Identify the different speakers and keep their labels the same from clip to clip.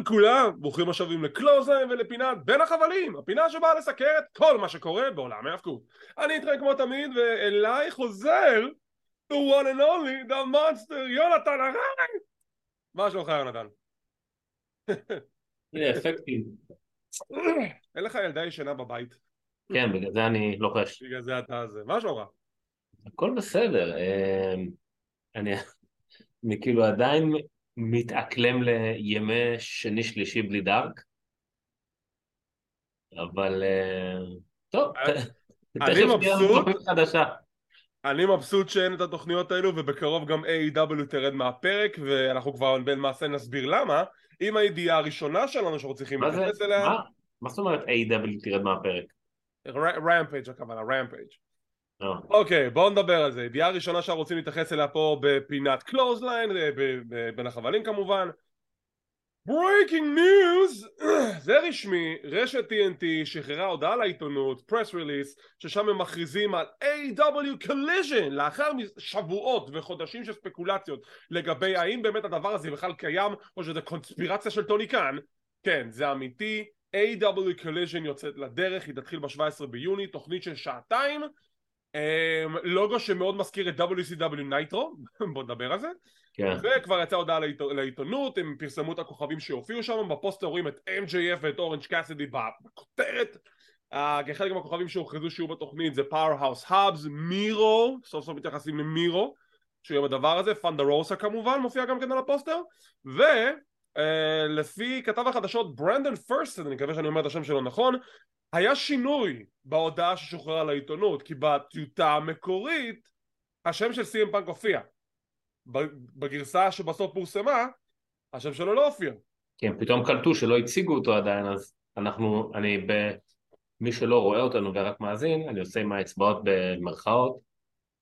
Speaker 1: לכולם, ברוכים השבים לקלוזליין ולפינת בין החבלים, הפינה שבאה לסקר את כל מה שקורה בעולם ההאבקות. אני איתכם כמו תמיד, ואליי חוזר the one and only, the monster, יונתן הרן! מה שלומך יונתן?
Speaker 2: אפקטים.
Speaker 1: אין לך ילדה ישנה בבית.
Speaker 2: כן, בגלל זה אני לוחש.
Speaker 1: בגלל זה אתה זה. מה שלומך?
Speaker 2: הכל בסדר. אני, אני כאילו עדיין מתאקלם לימי שני שלישי בלי דארק. אבל אה, טוב,
Speaker 1: אני מבסוט. אני מבסוט שאין את התוכניות האלו ובקרוב גם A.W. תרד מהפרק ואנחנו כבר למעשה נסביר למה עם הידיעה הראשונה שלנו שאנחנו צריכים להתייחס אליה
Speaker 2: מה? מה זאת אומרת A.W. תרד מהפרק?
Speaker 1: רמפייג' הכוונה, רמפייג'. אוקיי בואו נדבר על זה. ידיעה ראשונה שאנחנו רוצים להתייחס אליה פה בפינת קלות'סליין בין החבלים כמובן. breaking news זה רשמי. רשת TNT שחררה הודעה לעיתונות press release ששם הם מכריזים על AEW Collision לאחר שבועות וחודשים של ספקולציות לגבי האם באמת הדבר הזה בכלל קיים או שזה קונספירציה של טוני קאן כן זה אמיתי. AEW Collision יוצאת לדרך היא תתחיל ב-17 ביוני תוכנית של שעתיים לוגו שמאוד מזכיר את WCW Nitro בוא נדבר על זה
Speaker 2: כן.
Speaker 1: וכבר יצאה הודעה לעיתונות הם פרסמו את הכוכבים שהופיעו שם בפוסטר רואים את MJF ואת אורנג' קאסידי בכותרת כחלק מהכוכבים שהוכרזו שיהיו בתוכנית זה Powerhouse Hobbs, מירו, סוף סוף מתייחסים למירו שיהיה בדבר הזה, ת'נדר רוסה כמובן מופיע גם כן על הפוסטר ולפי כתב החדשות ברנדון ת'רסטון, אני מקווה שאני אומר את השם שלו נכון היה שינוי בהודעה ששוחררה לעיתונות כי בטיוטה המקורית השם של סי.אם פאנק הופיע. בגרסה שבסוף פורסמה השם שלו לא הופיע.
Speaker 2: כן פתאום קלטו שלא הציגו אותו עדיין אז אנחנו אני ב... מי שלא רואה אותנו ורק מאזין אני עושה עם האצבעות במרכאות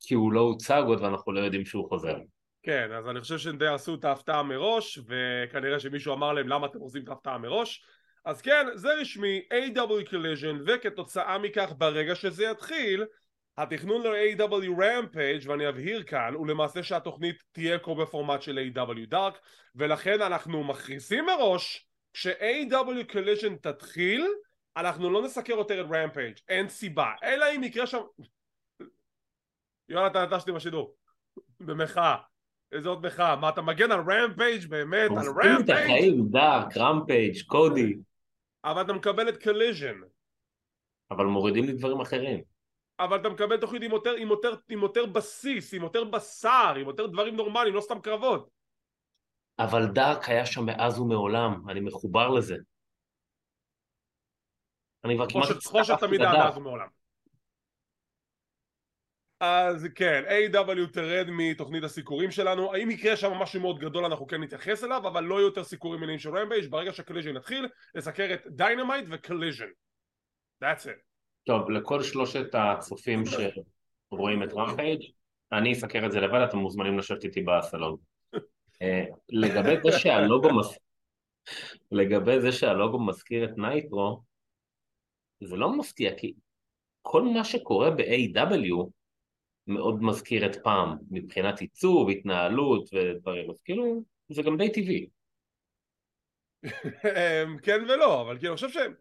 Speaker 2: כי הוא לא הוצג עוד ואנחנו לא יודעים שהוא חוזר.
Speaker 1: כן אז אני חושב שהם די עשו את ההפתעה מראש וכנראה שמישהו אמר להם למה אתם עושים את ההפתעה מראש אז כן זה רשמי A.W. collision וכתוצאה מכך ברגע שזה יתחיל התכנון ל-AW Rampage ואני אבהיר כאן הוא למעשה שהתוכנית תהיה כה בפורמט של A.W. Dark ולכן אנחנו מכריזים מראש כש-AW Collision תתחיל אנחנו לא נסקר יותר את Rampage אין סיבה אלא אם יקרה שם יונתן נטשתי בשידור במחאה איזה עוד מחאה מה אתה מגן על Rampage באמת על
Speaker 2: Rampage? את החיים דארק, רמפייג' קודי
Speaker 1: אבל אתה מקבל את Collision
Speaker 2: אבל מורידים לי דברים אחרים
Speaker 1: אבל אתה מקבל תוכנית עם יותר, עם, יותר, עם יותר בסיס, עם יותר בשר, עם יותר דברים נורמליים, לא סתם קרבות.
Speaker 2: אבל דארק היה שם מאז ומעולם, אני מחובר לזה.
Speaker 1: אני כבר כמעט... חושך תמיד היה מאז ומעולם. אז כן, AEW תרד מתוכנית הסיקורים שלנו, האם יקרה שם משהו מאוד גדול אנחנו כן נתייחס אליו, אבל לא יותר סיקורים מלאים של רמפייג' ברגע ש Collision יתחיל, נסקר את Dynamite ו Collision. That's it.
Speaker 2: טוב, לכל שלושת הצופים שרואים את רמפייג', אני אסקר את זה לבד, אתם מוזמנים לשבת איתי בסלון. אה, לגבי זה שהלוגו מס... לגבי זה שהלוגו מזכיר את Nitro, זה לא מפתיע, כי כל מה שקורה ב-AEW מאוד מזכיר את פעם, מבחינת עיצוב, התנהלות ודברים, אז כאילו, זה גם די טבעי.
Speaker 1: כן ולא, אבל כאילו, אני חושב שהם...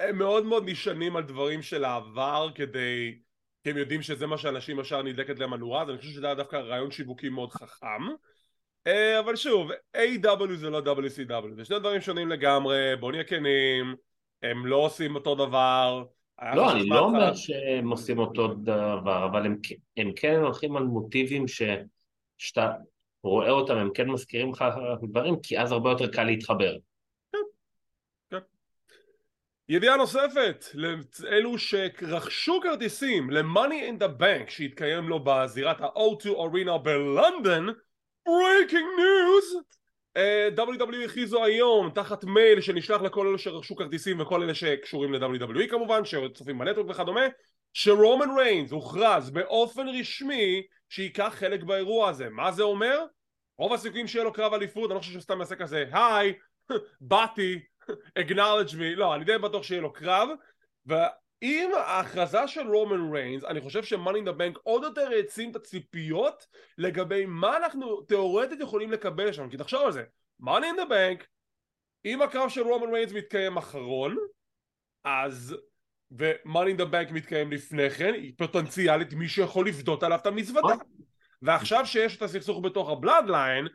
Speaker 1: הם מאוד מאוד נשענים על דברים של העבר כדי... כי הם יודעים שזה מה שאנשים ישר נדלקת להם הנורה אז אני חושב שזה היה דווקא רעיון שיווקי מאוד חכם אה, אבל שוב, A.W. זה לא WCW זה שני דברים שונים לגמרי, בוא נהיה כנים הם לא עושים אותו דבר
Speaker 2: לא, אני לא אומר שהם עושים אותו דבר, אבל הם, הם כן הולכים על מוטיבים ש, שאתה רואה אותם, הם כן מזכירים לך דברים, כי אז הרבה יותר קל להתחבר.
Speaker 1: ידיעה נוספת לאלו שרכשו כרטיסים ל-Money in the Bank שהתקיים לו בזירת ה-O2 Arena בלונדון. Breaking News WWE הכריזו היום תחת מייל שנשלח לכל אלה שרכשו כרטיסים וכל אלה שקשורים ל-WWE כמובן שצופים בנטוורק וכדומה שרומן ריינס הוכרז באופן רשמי שייקח חלק באירוע הזה מה זה אומר? רוב הסיכויים שיהיה לו קרב אליפות אני לא חושב שהוא סתם יעשה כזה היי באתי acknowledge me, לא, אני די בטוח שיהיה לו קרב ועם ההכרזה של רומן ריינס אני חושב in the Bank עוד יותר העצים את הציפיות לגבי מה אנחנו תאורטית יכולים לקבל שם כי תחשוב על זה in the Bank אם הקרב של רומן ריינס מתקיים אחרון, אז in the Bank מתקיים לפני כן, היא פוטנציאלית מי שיכול לפדות עליו את המזוודה. ועכשיו שיש את הסכסוך בתוך הבלאדליין,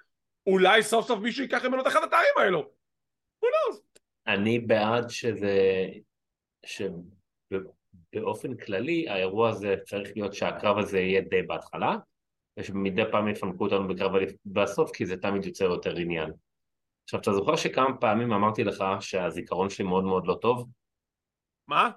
Speaker 1: אולי סוף סוף מישהו ייקח ממנו את אחד התארים האלו.
Speaker 2: אני בעד שזה... שבאופן כללי האירוע הזה צריך להיות שהקרב הזה יהיה די בהתחלה, ושמדי פעם יפנקו אותנו בקרב בסוף, כי זה תמיד יוצר יותר עניין. עכשיו, אתה זוכר שכמה פעמים אמרתי לך שהזיכרון שלי מאוד מאוד לא טוב?
Speaker 1: מה?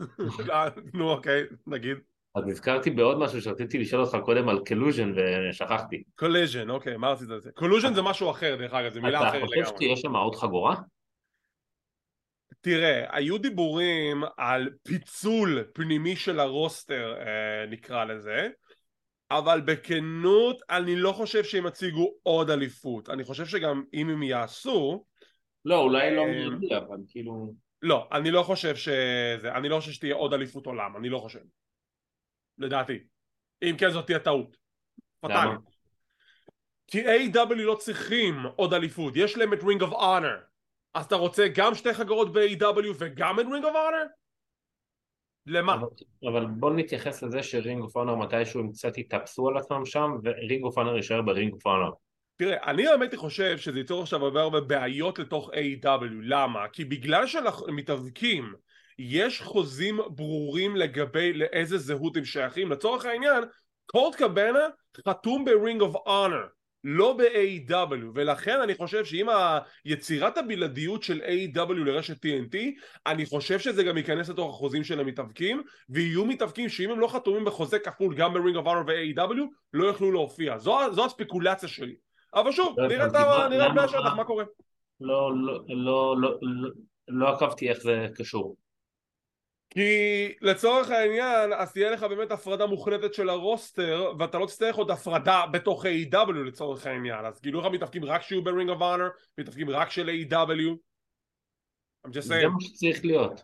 Speaker 1: אה, נו אוקיי, נגיד.
Speaker 2: אז נזכרתי בעוד משהו שרציתי לשאול אותך קודם על Collision ושכחתי.
Speaker 1: קולוז'ן, אוקיי, מה רצית לזה? קולוז'ן זה משהו אחר דרך אגב, זה מילה אחרת
Speaker 2: אתה
Speaker 1: לגמרי.
Speaker 2: חושב שתהיה שם עוד חגורה?
Speaker 1: תראה, היו דיבורים על פיצול פנימי של הרוסטר, אה, נקרא לזה, אבל בכנות אני לא חושב שהם יציגו עוד אליפות. אני חושב שגם אם הם יעשו,
Speaker 2: לא, אולי לא
Speaker 1: אה,
Speaker 2: מיידי, אבל כאילו...
Speaker 1: לא, אני לא חושב שזה, אני לא חושב שתהיה עוד אליפות עולם, אני לא חושב. לדעתי. אם כן זאת תהיה טעות. פטאלית. כי AEW לא צריכים עוד אליפות, יש להם את Ring of Honor. אז אתה רוצה גם שתי חגורות ב-AEW וגם את Ring of Honor? למה?
Speaker 2: אבל, אבל בוא נתייחס לזה ש Ring of Honor מתישהו הם קצת יתאפסו על עצמם שם ו Ring of Honor יישאר ב Ring of Honor
Speaker 1: תראה, אני האמת חושב שזה ייצור עכשיו הרבה הרבה בעיות לתוך A.W. למה? כי בגלל שלמתאבקים יש חוזים ברורים לגבי לאיזה זהות הם שייכים. לצורך העניין, קורט קבנה חתום ב-Ring of Honor, לא ב-A.W. ולכן אני חושב שעם יצירת הבלעדיות של A.W. לרשת TNT, אני חושב שזה גם ייכנס לתוך החוזים של המתאבקים, ויהיו מתאבקים שאם הם לא חתומים בחוזה כפול גם ב-Ring of Honor ו-A.W. לא יוכלו להופיע. זו, זו הספקולציה שלי. אבל שוב,
Speaker 2: לא
Speaker 1: נראה את מהשטח, מה קורה.
Speaker 2: לא, לא, לא, לא, לא, לא עקבתי איך זה קשור
Speaker 1: כי לצורך העניין, אז תהיה לך באמת הפרדה מוחלטת של הרוסטר, ואתה לא תצטרך עוד הפרדה בתוך A.W. לצורך העניין. אז גילו לך מתאבקים רק שיהיו ב-Ring of Honor, מתאבקים רק של A.W. Just
Speaker 2: זה. מה שצריך להיות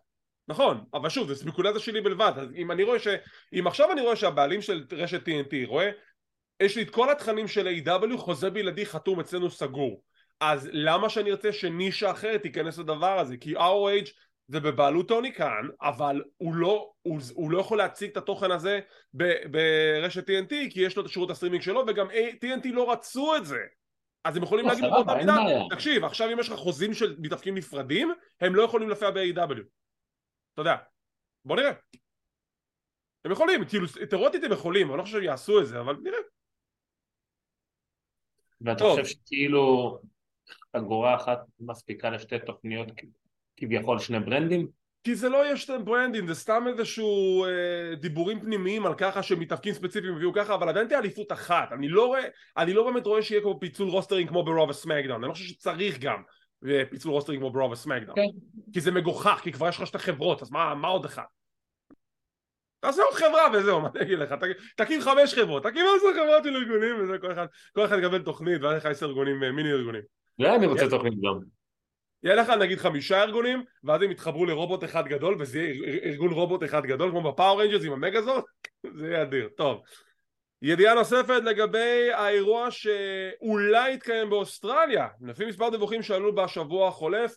Speaker 1: נכון, אבל שוב, זה ספקולציה שלי בלבד. אז אם אני רואה ש... אם עכשיו אני רואה שהבעלים של רשת TNT רואה, יש לי את כל התכנים של AEW. חוזה בלעדי חתום אצלנו סגור. אז למה שאני ארצה שנישה אחרת תיכנס לדבר הזה? כי ROH זה בבעלות טוני קאן, אבל הוא לא, הוא, הוא לא יכול להציג את התוכן הזה ב- ברשת TNT, כי יש לו את השירות הסטרימינג שלו, וגם A- TNT לא רצו את זה. אז הם יכולים
Speaker 2: לא,
Speaker 1: להגיד באותה מידה. תקשיב, עכשיו אם יש לך חוזים של מתאבקים נפרדים, הם לא יכולים להופיע ב-AEW. אתה יודע, בוא נראה. הם יכולים, כאילו, תיאורטית הם יכולים, אני לא חושב שהם יעשו את זה, אבל נראה.
Speaker 2: ואתה
Speaker 1: טוב.
Speaker 2: חושב שכאילו חגורה אחת מספיקה לשתי תוכניות כביכול שני ברנדים?
Speaker 1: כי זה לא יש branding, זה סתם איזשהו אה, דיבורים פנימיים על ככה שמתאבקים ספציפיים הביאו ככה, אבל עדיין תהיה אליפות אחת. אני לא רואה, אני לא באמת רואה שיהיה כמו פיצול רוסטרים כמו ברואו וסמאקדאון. אני לא חושב שצריך גם אה, פיצול רוסטרים כמו ברו וסמקדאון.
Speaker 2: כן.
Speaker 1: כי זה מגוחך, כי כבר יש לך שתי חברות, אז מה, מה עוד אחד? תעשה עוד חברה וזהו, מה אני אגיד לך? תק- תקים חמש חברות, תקים עשר חברות של ארגונים וזה, כל אחד, כל אחד יקבל תוכנית ואז יש לך עשר ארגונים, אה, מיני ארגונים.
Speaker 2: לא, אני רוצה. תוכנית גם.
Speaker 1: יהיה לך נגיד חמישה ארגונים ואז הם יתחברו לרובוט אחד גדול וזה יהיה אר- ארגון רובוט אחד גדול כמו בפאור ריינג'רס עם המגהזורד זה יהיה אדיר. טוב. ידיעה נוספת לגבי האירוע שאולי יתקיים באוסטרליה. לפי מספר דיווחים שעלו בשבוע החולף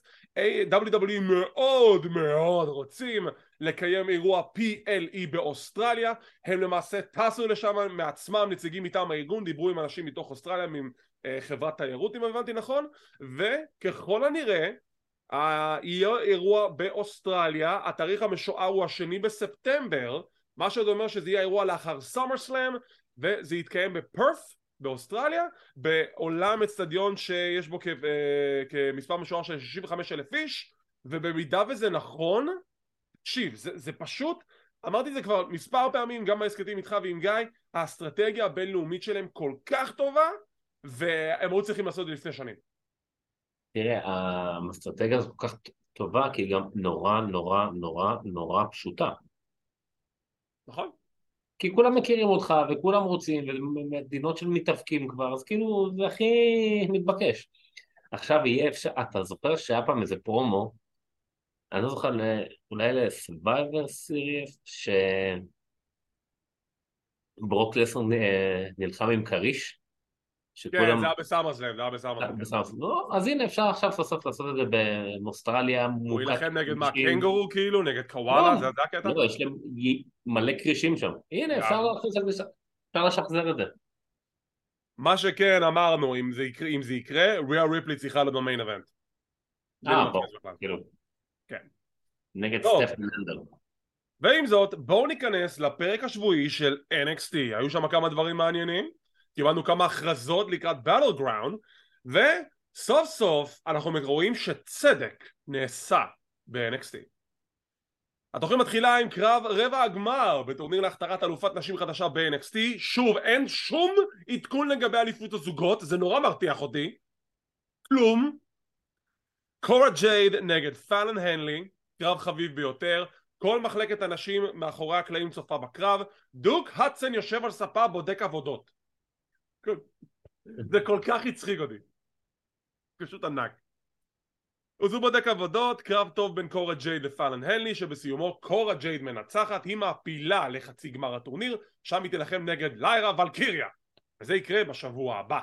Speaker 1: WWE מאוד מאוד רוצים לקיים אירוע PLE באוסטרליה. הם למעשה טסו לשם מעצמם נציגים מטעם הארגון דיברו עם אנשים מתוך אוסטרליה מחברת תיירות אם הבנתי נכון וככל הנראה יהיה אירוע באוסטרליה, התאריך המשוער הוא השני בספטמבר, מה שזה אומר שזה יהיה אירוע לאחר סאמר סלאם, וזה יתקיים בפרף באוסטרליה, בעולם אצטדיון שיש בו כ- אה, כמספר משוער של 65 אלף איש, ובמידה וזה נכון, תקשיב, זה, זה פשוט, אמרתי את זה כבר מספר פעמים, גם בהסכתים איתך ועם גיא, האסטרטגיה הבינלאומית שלהם כל כך טובה, והם היו צריכים לעשות את זה לפני שנים.
Speaker 2: תראה, האסטרטגיה הזאת כל כך טובה, כי היא גם נורא נורא נורא נורא פשוטה.
Speaker 1: נכון?
Speaker 2: כי כולם מכירים אותך וכולם רוצים, ומדינות של מתאבקים כבר, אז כאילו זה הכי מתבקש. עכשיו יהיה אפשר, אתה זוכר שהיה פעם איזה פרומו, אני לא זוכר, אולי ל-Survivor Series, שברוק לסנר אה, נלחם עם כריש,
Speaker 1: כן, זה היה בסאמרסלאם, זה היה בסאמרסלאם.
Speaker 2: לא, אז הנה אפשר עכשיו סוף סוף לעשות את זה באוסטרליה.
Speaker 1: הוא יילחם נגד מה, קנגורו כאילו? נגד קוואלה? זה הקטע?
Speaker 2: לא, יש להם מלא כרישים שם. הנה, אפשר לשחזר את זה.
Speaker 1: מה שכן אמרנו, אם זה יקרה, אם זה יקרה, ריאה ריפלי צריכה להיות במיין אבנט.
Speaker 2: אה, בוא, כאילו. נגד סטף מנדל.
Speaker 1: ועם זאת, בואו ניכנס לפרק השבועי של NXT. היו שם כמה דברים מעניינים, קיבלנו כמה הכרזות לקראת Battleground, וסוף סוף אנחנו רואים שצדק נעשה ב-NXT. התוכנית מתחילה עם קרב רבע הגמר בטורניר להכתרת אלופת נשים חדשה ב-NXT שוב אין שום עדכון לגבי אליפות הזוגות זה נורא מרתיח אותי כלום קורה ג'ייד נגד פאלן הנלי קרב חביב ביותר. כל מחלקת הנשים מאחורי הקלעים צופה בקרב. דוק הדסון יושב על ספה בודק עבודות. זה כל כך הצחיק אותי. פשוט ענק. אז הוא בודק עבודות, קרב טוב בין קורה ג'ייד לפאלן הנלי שבסיומו קורה ג'ייד מנצחת, היא מעפילה לחצי גמר הטורניר, שם היא תילחם נגד ליירה ואלקיריה. וזה יקרה בשבוע הבא.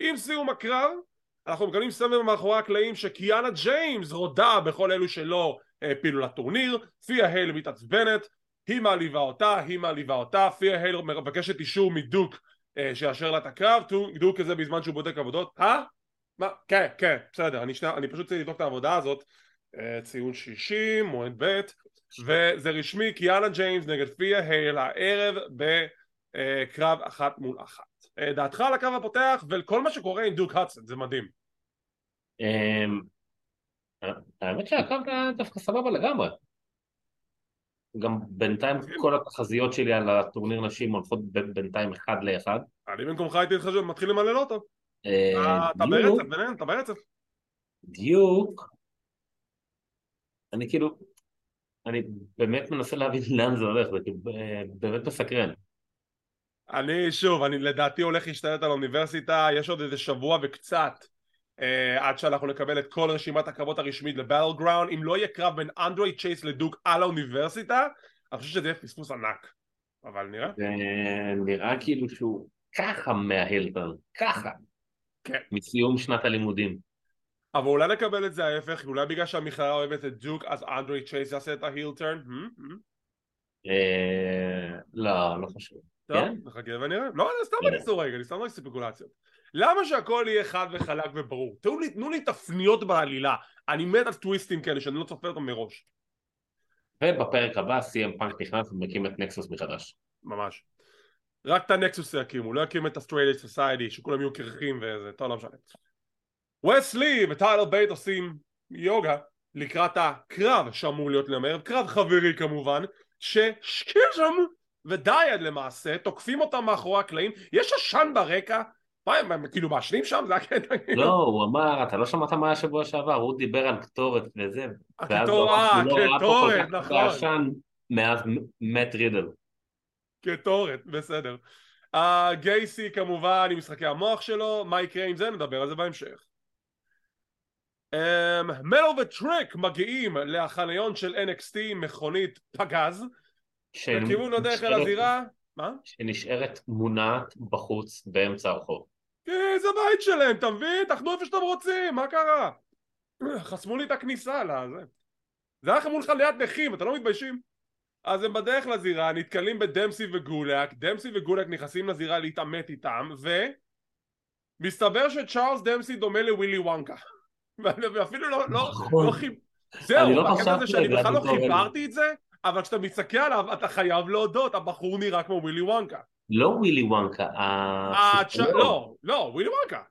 Speaker 1: עם סיום הקרב, אנחנו מקבלים סבב מאחורי הקלעים ששקיאנה ג'יימס רודה בכל אלו שלא העפילו לטורניר, פיה הייל מתעצבנת, היא מעליבה אותה, היא מעליבה אותה, פיה הייל מבקשת אישור מדוק אה, שיאשר לה את הקרב, דוק כזה בזמן שהוא בודק עבודות, אה? מה? כן, כן, בסדר, אני, שני, אני פשוט צריך לבדוק את העבודה הזאת. אה, ציון 60, מועד ב' וזה רשמי קיאנה ג'יימס נגד פיה הייל הערב בקרב אחת מול אחת. אה, דעתך על הקרב הפותח וכל מה שקורה עם דוק הדסון זה מדהים
Speaker 2: אמ, האמת שהקרב דווקא סבבה לגמרי גם בינתיים. כל התחזיות שלי על הטורניר נשים הולכות בינתיים אחד לאחד
Speaker 1: אני במקומך הייתי מתחיל למלא אותו אה, אתה ברצף ביניהם, אתה ברצף.
Speaker 2: דיוק. אני כאילו, אני באמת מנסה להבין לאן זה הולך, זה כאילו באמת מסקרן.
Speaker 1: אני שוב, אני לדעתי הולך להשתלט על האוניברסיטה, יש עוד איזה שבוע וקצת אה, עד שאנחנו נקבל את כל רשימת הקרבות הרשמית לבאטלגראונד, אם לא יהיה קרב בין אנדרה צ'ייס לדוק על האוניברסיטה, אני חושב שזה יהיה פספוס ענק, אבל נראה.
Speaker 2: זה נראה כאילו שהוא ככה מההילטון, ככה.
Speaker 1: כן.
Speaker 2: מסיום שנת הלימודים.
Speaker 1: אבל אולי נקבל את זה ההפך, אולי בגלל שהמכללה אוהבת את דוק אז אנדרי צ'ייס יעשה את ההיל טרן? Hmm? Hmm?
Speaker 2: אה, לא, לא חשוב.
Speaker 1: טוב, כן? נחכה ונראה. לא, סתם אני עושה רגע, אני סתם עושה ספקולציות. למה שהכל יהיה חד וחלק וברור? תנו לי תפניות בעלילה. אני מת על טוויסטים כאלה שאני לא צופה אותם מראש.
Speaker 2: ובפרק הבא CM Punk נכנס ומקים את נקסוס מחדש.
Speaker 1: ממש. רק את הנקסוס יקימו, לא יקים את הסטרייט סוסיידי שכולם יהיו קרחים וזה, טוב לא משנה. ווס לי וטיילר בייט עושים יוגה לקראת הקרב שאמור להיות להם הערב, קרב חברי כמובן, שסקיזם ודייד למעשה תוקפים אותם מאחורי הקלעים, יש עשן ברקע, מה הם כאילו מעשנים שם? זה הקטע
Speaker 2: כאילו. לא, הוא אמר, אתה לא שמעת מה היה שבוע שעבר, הוא דיבר על קטורת וזה,
Speaker 1: הקטורת, אה, קטורת,
Speaker 2: נכון. מאז מת רידל.
Speaker 1: קטורת, בסדר. גייסי כמובן עם משחקי המוח שלו, מה יקרה עם זה? נדבר על זה בהמשך. מלו um, וטריק מגיעים לחניון של NXT מכונית פגז בכיוון הדרך אל הזירה מה?
Speaker 2: שנשארת מונעת בחוץ באמצע הרחוב
Speaker 1: כן זה בית שלהם אתה מבין? תאחדו איפה שאתם רוצים מה קרה? חסמו לי את הכניסה לזה זה היה לכם מולך ליד נכים אתם לא מתביישים? אז הם בדרך לזירה, נתקלים בדמסי וגולק, דמסי וגולק נכנסים לזירה להתעמת איתם, ומסתבר שצ'ארלס דמסי דומה לווילי וונקה. ואפילו לא, לא,
Speaker 2: נכון.
Speaker 1: לא חיב... זהו, לא בקטע הזה שאני בכלל לא חיברתי את זה, אבל כשאתה מסתכל עליו אתה חייב להודות, הבחור נראה כמו ווילי וונקה.
Speaker 2: לא ווילי וונקה,
Speaker 1: לא, לא, ווילי וונקה.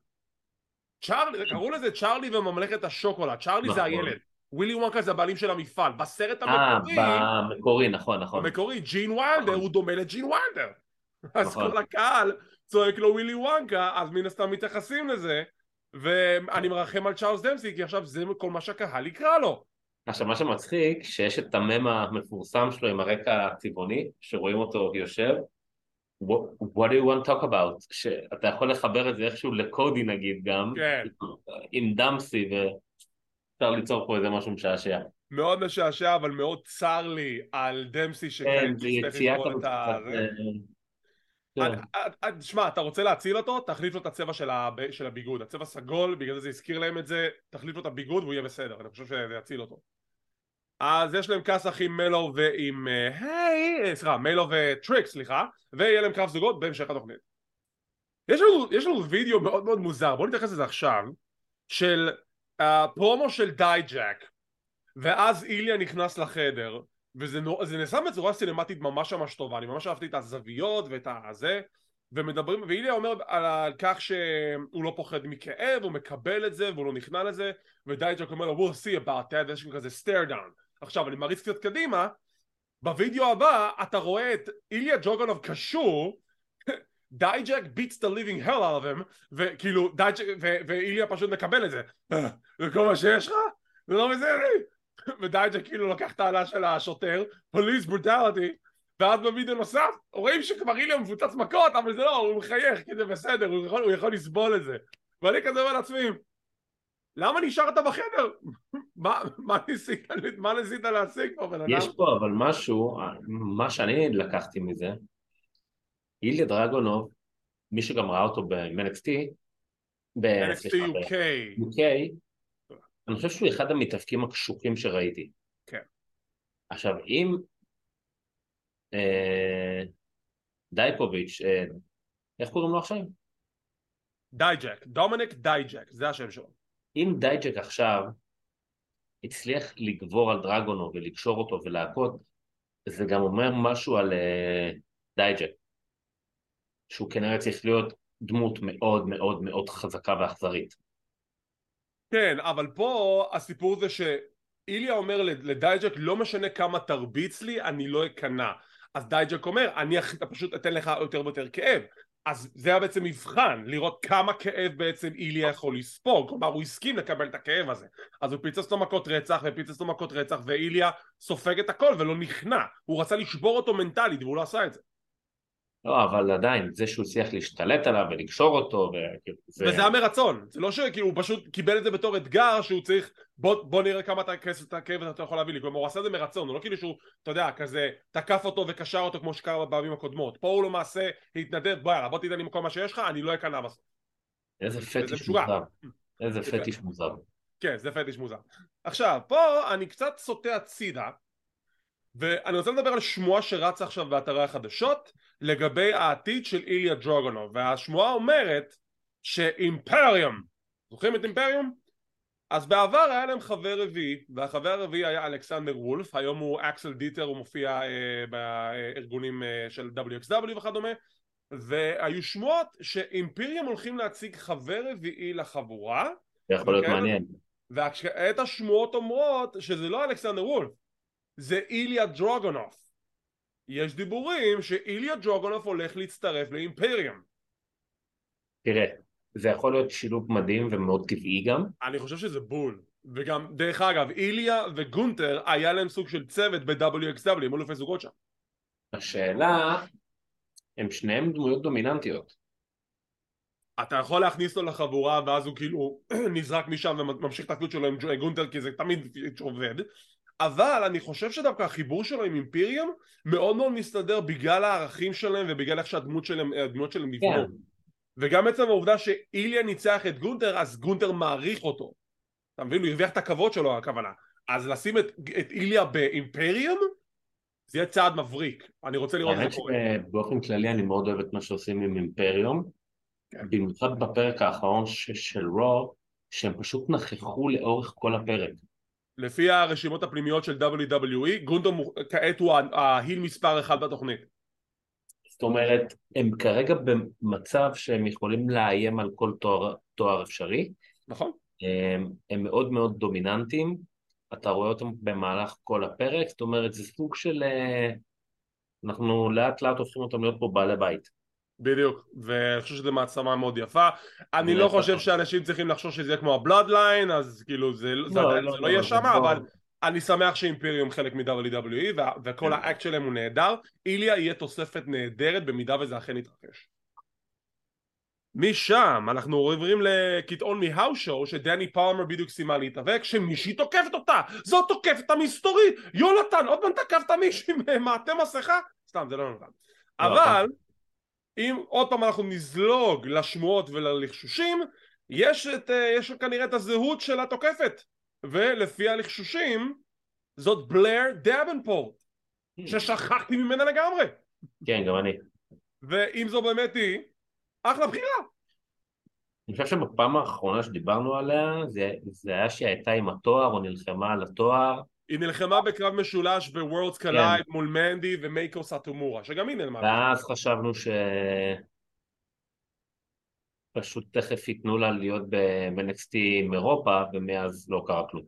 Speaker 1: צ'ארלי, קראו לזה צ'ארלי וממלכת השוקולד, צ'ארלי זה נכון. הילד. ווילי וונקה זה הבעלים של המפעל. בסרט
Speaker 2: אה, המקורי... אה, במקורי, נכון, נכון.
Speaker 1: במקורי, ג'ין ויילדר, הוא דומה לג'ין ויילדר. אז נכון. כל הקהל צועק לו ווילי וונקה, אז מן הסתם מתייחסים לזה, ואני מרחם על צ'ארלס דמסי, כי עכשיו זה כל מה שהקהל יקרא לו.
Speaker 2: עכשיו מה שמצחיק, שיש את המם המפורסם שלו עם הרקע הצבעוני, שרואים אותו יושב, what do you want to talk about? שאתה יכול לחבר את זה איכשהו לקודי נגיד גם,
Speaker 1: כן.
Speaker 2: עם דמסי ו... אפשר ליצור פה איזה משהו משעשע.
Speaker 1: מאוד משעשע, אבל מאוד צר לי על דמסי
Speaker 2: שכן, כן, זה יציאת כן.
Speaker 1: שמע, אתה רוצה להציל אותו? תחליף לו את הצבע של הב- של הביגוד. הצבע סגול, בגלל זה זה הזכיר להם את זה, תחליף לו את הביגוד והוא יהיה בסדר. אני חושב שזה יציל אותו. אז יש להם כסח עם מלו ועם... אה, היי, אה, סליחה, מלו וטריק, סליחה, ויהיה להם קרב זוגות בהמשך התוכנית. יש לנו, יש לנו וידאו מאוד מאוד מוזר, בואו נתייחס לזה עכשיו, של הפרומו של דייג'ק, ואז איליה נכנס לחדר, וזה נור... נעשה בצורה סינמטית ממש ממש טובה, אני ממש אהבתי את הזוויות ואת הזה, ומדברים, ואיליה אומר על, על כך שהוא לא פוחד מכאב, הוא מקבל את זה והוא לא נכנע לזה, ודייג'ק אומר לו we'll see about that, ויש כזה stare down. עכשיו אני מריץ קצת קדימה, בווידאו הבא אתה רואה את איליה דרגונוב קשור דייג'ק the living hell out of him וכאילו דייג'ק ואיליה פשוט מקבל את זה. "אה, זה כל מה שיש לך? זה לא בסדר לי. ודייג'ק כאילו לוקח את האלה של השוטר police brutality. ואז בווידאו נוסף רואים שכבר איליה מפוצץ מכות אבל זה לא הוא מחייך כי זה בסדר הוא יכול, הוא יכול לסבול את זה. ואני כזה אומר לעצמי למה נשארת בחדר? מה, מה, ניסית, מה ניסית להשיג פה בן אדם?
Speaker 2: יש פה אבל משהו, מה שאני לקחתי מזה, איליה דרגונוב, מי שגם ראה אותו ב-NXT, ב-
Speaker 1: NXT
Speaker 2: סליחה, ב-
Speaker 1: UK
Speaker 2: UK, אני חושב שהוא אחד המתאבקים הקשוחים שראיתי.
Speaker 1: כן.
Speaker 2: עכשיו, אם אה, דייקוביץ', אה, איך קוראים לו עכשיו?
Speaker 1: דייג'ק, דומיניק דייג'ק, זה השם שלו.
Speaker 2: אם דייג'ק עכשיו הצליח לגבור על דרגונוב ולקשור אותו ולהכות, זה גם אומר משהו על אה, דייג'ק. שהוא כנראה צריך להיות דמות מאוד מאוד מאוד חזקה ואכזרית.
Speaker 1: כן, אבל פה הסיפור זה שאיליה אומר לדייג'ק לא משנה כמה תרביץ לי, אני לא אכנע. אז דייג'ק אומר, אני פשוט אתן לך יותר ויותר כאב. אז זה היה בעצם מבחן, לראות כמה כאב בעצם איליה יכול לספוג, כלומר הוא הסכים לקבל את הכאב הזה. אז הוא פיצץ לו מכות רצח ופיצץ לו מכות רצח ואיליה סופג את הכל ולא נכנע. הוא רצה לשבור אותו מנטלית והוא לא עשה את זה.
Speaker 2: לא, אבל עדיין, זה שהוא הצליח להשתלט עליו ולקשור אותו, זה...
Speaker 1: וזה היה מרצון, זה לא שכאילו הוא פשוט קיבל את זה בתור אתגר שהוא צריך בוא, בוא נראה כמה אתה, כאילו, את הכאב אתה יכול להביא לי, כלומר הוא עשה את זה מרצון, הוא לא כאילו שהוא, אתה יודע, כזה תקף אותו וקשר אותו כמו שקרה בפעמים הקודמות, פה הוא למעשה התנדב, בוא יאללה בוא תיתן לי כל מה שיש לך, אני לא אכנע בסוף,
Speaker 2: איזה פטיש. מוזר. איזה
Speaker 1: זה-
Speaker 2: פטיש מוזר.
Speaker 1: כן זה פטיש מוזר. עכשיו פה אני קצת סוטה הצידה ואני רוצה לדבר על שמועה שרצה עכשיו באתרי החדשות לגבי העתיד של איליה דרוגונוב והשמועה אומרת שאימפריום זוכרים את אימפריום? אז בעבר היה להם חבר רביעי והחבר הרביעי היה אלכסנדר וולף היום הוא אקסל דיטר הוא מופיע אה, בארגונים אה, של WXW וכדומה והיו שמועות שאימפריום הולכים להציג חבר רביעי לחבורה
Speaker 2: זה יכול להיות. מעניין.
Speaker 1: וכעת השמועות אומרות שזה לא אלכסנדר וולף זה איליה דרוגונוף יש דיבורים שאיליה דרוגונוף הולך להצטרף לאימפריום
Speaker 2: תראה, זה יכול להיות שילוב מדהים ומאוד טבעי גם.
Speaker 1: אני חושב שזה בול וגם דרך אגב איליה וגונטר היה להם סוג של צוות ב-WXW הם אלופי זוגות שם
Speaker 2: השאלה, הם שניהם דמויות דומיננטיות.
Speaker 1: אתה יכול להכניס אותו לחבורה ואז הוא כאילו נזרק משם וממשיך את התלות שלו עם ג'ו- גונטר כי זה תמיד עובד אבל אני חושב שדווקא החיבור שלו עם אימפיריום מאוד מאוד מסתדר בגלל הערכים שלהם ובגלל איך שהדמות שלהם, הדמות שלהם נבנו
Speaker 2: כן.
Speaker 1: וגם עצם העובדה שאיליה ניצח את גונטר אז גונטר מעריך אותו אתה מבין? הוא הרוויח את הכבוד שלו הכוונה אז לשים את, את איליה באימפריום זה יהיה צעד מבריק אני רוצה לראות את זה קורה
Speaker 2: שבאופן כללי אני מאוד אוהב את מה שעושים עם אימפריום.
Speaker 1: כן.
Speaker 2: במיוחד בפרק האחרון של רו, שהם פשוט נכחו לאורך כל הפרק.
Speaker 1: לפי הרשימות הפנימיות של WWE גונטר מו- כעת הוא ההיל מספר אחד בתוכנית
Speaker 2: זאת אומרת, הם כרגע במצב שהם יכולים לאיים על כל תואר, תואר אפשרי.
Speaker 1: נכון?
Speaker 2: הם, הם מאוד מאוד דומיננטיים, אתה רואה אותם במהלך כל הפרק, זאת אומרת זה סוג של... אה, אנחנו לאט לאט הופכים אותם להיות פה בעלי בית.
Speaker 1: בדיוק, ואני חושב שזו מעצמה מאוד יפה. אני לא חושב
Speaker 2: נכון.
Speaker 1: שאנשים צריכים לחשוב שזה יהיה כמו הבלאדליין, אז כאילו זה
Speaker 2: לא, לא, לא,
Speaker 1: לא יהיה שם, אבל אני שמח שאימפריום חלק מ-WWE, וכל
Speaker 2: כן.
Speaker 1: האקט שלהם הוא נהדר. איליה יהיה תוספת נהדרת במידה וזה אכן יתרחש. משם אנחנו עוברים לקטעון מהאוס שואו שדני פלמר בדיוק סיימה להתאבק שמישהי תוקפת אותה זאת תוקפת המסתורית יונתן עוד פעם תקפת מישהי במעטה מסכה סתם זה לא
Speaker 2: לא,
Speaker 1: אבל אם עוד פעם אנחנו נזלוג לשמועות וללחשושים, יש, את, אה, יש כנראה את הזהות של התוקפת, ולפי הלחשושים זאת בלר דאבנפורט, ששכחתי ממנה לגמרי.
Speaker 2: כן, גם אני.
Speaker 1: ואם זו באמת היא, אחלה בחירה.
Speaker 2: אני חושב שבפעם האחרונה שדיברנו עליה, זה, זה היה שהיא הייתה עם התואר או נלחמה על התואר.
Speaker 1: היא נלחמה בקרב משולש בוורלדס קוליד כן. מול מנדי ומייקו סאטומורה, שגם היא נעלמה.
Speaker 2: ואז חשבנו ש... פשוט תכף ייתנו לה להיות ב-NXT עם אירופה, ומאז לא קרה כלום.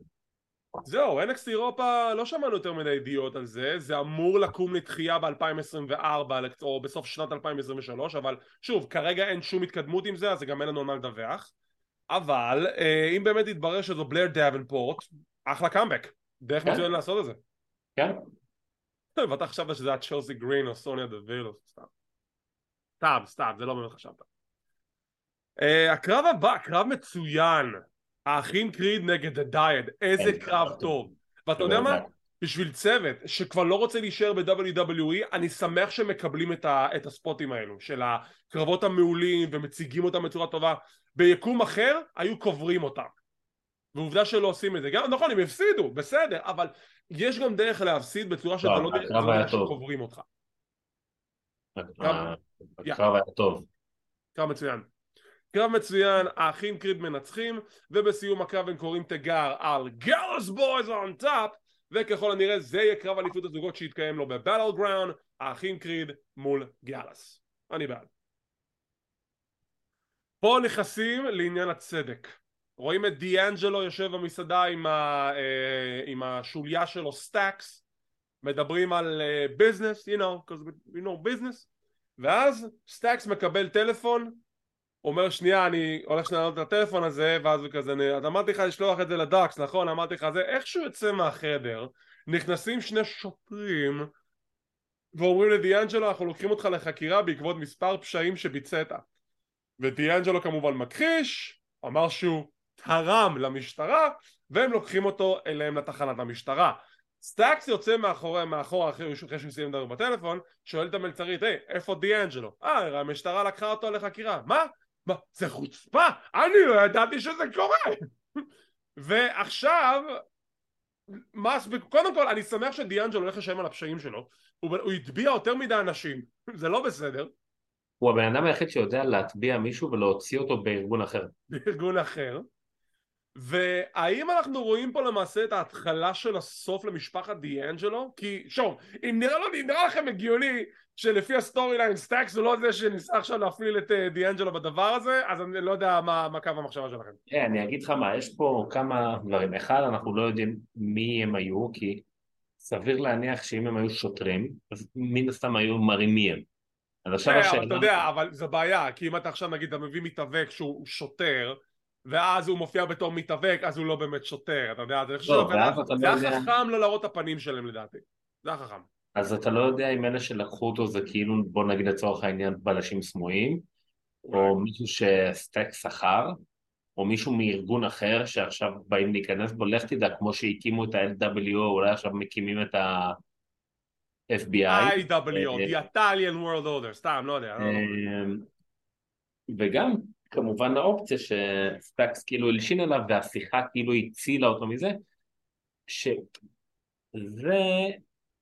Speaker 1: זהו, NXT אירופה, לא שמענו יותר מדי ידיעות על זה, זה אמור לקום לתחייה ב-2024 או בסוף שנת 2023, אבל שוב, כרגע אין שום התקדמות עם זה, אז גם אין לנו מה לדווח. אבל אה, אם באמת יתברר שזו בלר דאבנפורט, אחלה קאמבק, דרך כן. מצוין לעשות את זה.
Speaker 2: כן.
Speaker 1: ואתה חשבת שזה היה צ'לסי גרין או סוניה דוויל או סתם. סתם, סתם, זה לא באמת חשבת. אה, הקרב הבא, קרב מצוין האחים קריד נגד הדייד, איזה קרב טוב ואתה יודע מה? בשביל צוות שכבר לא רוצה להישאר ב-WWE אני שמח שמקבלים את, ה- את הספוטים האלו של הקרבות המעולים ומציגים אותם בצורה טובה ביקום אחר היו קוברים אותם ועובדה שלא עושים את זה. גם נכון הם הפסידו בסדר אבל יש גם דרך להפסיד בצורה שאתה לא יודע שקוברים אותך.
Speaker 2: הקרב היה טוב.
Speaker 1: קרב מצוין. קרב מצוין, האחים קריד מנצחים ובסיום הקרב הם קוראים תיגר על Gallus boys on top וככל הנראה זה יהיה קרב אליפות הזוגות שיתקיים לו ב Battleground האחים קריד מול Gallus אני בעד. פה נכנסים לעניין הצדק רואים את דיאנג'לו יושב במסעדה עם, ה, אה, עם השוליה שלו סטאקס מדברים על ביזנס, uh, you know, you know, business. ואז סטאקס מקבל טלפון אומר שנייה אני הולך לענות את הטלפון הזה ואז הוא כזה אז אמרתי לך לשלוח את זה ל docks נכון? אמרתי לך זה איך שהוא יוצא מהחדר נכנסים שני שוטרים ואומרים לדיאנג'לו אנחנו לוקחים אותך לחקירה בעקבות מספר פשעים שביצעת ודיאנג'לו כמובן מכחיש אמר שהוא תרם למשטרה והם לוקחים אותו אליהם לתחנת המשטרה סטאקס יוצא מאחורי, מאחור אחרי שהוא סיים לדבר בטלפון שואל את המלצרית היי איפה דיאנג'לו? אה המשטרה לקחה אותו לחקירה מה? מה, זה חוצפה? אני לא ידעתי שזה קורה! ועכשיו, מס, קודם כל אני שמח שדיאנג'ל הולך לשלם על הפשעים שלו, הוא, הוא הטביע יותר מדי אנשים, זה לא בסדר.
Speaker 2: הוא הבן אדם היחיד שיודע להטביע מישהו ולהוציא אותו בארגון אחר.
Speaker 1: בארגון אחר. והאם אנחנו רואים פה למעשה את ההתחלה של הסוף למשפחת דיאנג'לו? כי שוב, אם נראה, לא, נראה לכם הגיוני שלפי ה storyline סטאקס הוא לא זה שניסה עכשיו להפליל את אה, דיאנג'לו בדבר הזה, אז אני לא יודע מה, מה קו המחשבה שלכם.
Speaker 2: כן, yeah, אני אגיד לך מה, יש פה כמה דברים. אחד, אנחנו לא יודעים מי הם היו, כי סביר להניח שאם הם היו שוטרים, אז מן הסתם היו מראים מי הם.
Speaker 1: אז עכשיו yeah, השאלה... אבל אתה יודע, אבל זו בעיה, כי אם אתה עכשיו נגיד, אתה מביא מתאבק שהוא שוטר, ואז הוא מופיע בתור מתאבק, אז הוא לא באמת שוטר, אתה יודע, זה היה חכם לא להראות את הפנים שלהם לדעתי, זה היה חכם.
Speaker 2: אז אתה לא יודע אם אלה שלקחו אותו זה כאילו, בוא נגיד לצורך העניין, בלשים סמויים, או מישהו שסטק שכר, או מישהו מארגון אחר שעכשיו באים להיכנס בו, לך תדע, כמו שהקימו את ה-LWO, אולי עכשיו מקימים את ה-FBI.
Speaker 1: IWO, The Italian World Order, סתם, לא יודע. לא
Speaker 2: וגם, כמובן האופציה שסטאקס כאילו הלשין עליו והשיחה כאילו הצילה אותו מזה, שזה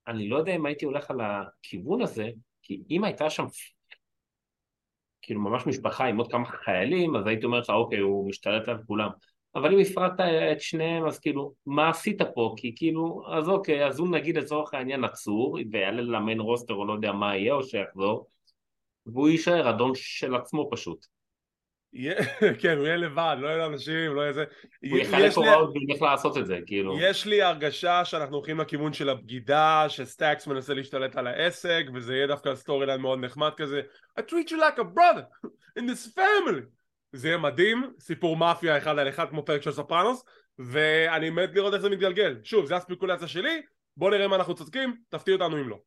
Speaker 2: אני לא יודע אם הייתי הולך על הכיוון הזה, כי אם הייתה שם כאילו ממש משפחה עם עוד כמה חיילים, אז הייתי אומר לך, אוקיי, הוא משתלט על כולם. אבל אם הפרדת את שניהם, אז כאילו, מה עשית פה? כי כאילו, אז אוקיי, אז הוא נגיד לצורך העניין עצור, ויעלה ל main roster או לא יודע מה יהיה, או שיחזור, והוא יישאר אדון של עצמו פשוט.
Speaker 1: כן, הוא יהיה לבד, לא יהיה אנשים, לא יהיה זה.
Speaker 2: הוא יחלק הוראות ואיך לעשות את זה, כאילו.
Speaker 1: יש לי הרגשה שאנחנו הולכים לכיוון של הבגידה, שסטאקס מנסה להשתלט על העסק, וזה יהיה דווקא storyline מאוד נחמד כזה. I treat you like a brother in this family. זה יהיה מדהים, סיפור מאפיה אחד על אחד כמו פרק של סופרנוס, ואני מת לראות איך זה מתגלגל. שוב, זו הספקולציה שלי, בוא נראה אם אנחנו צודקים, תפתיע אותנו אם לא.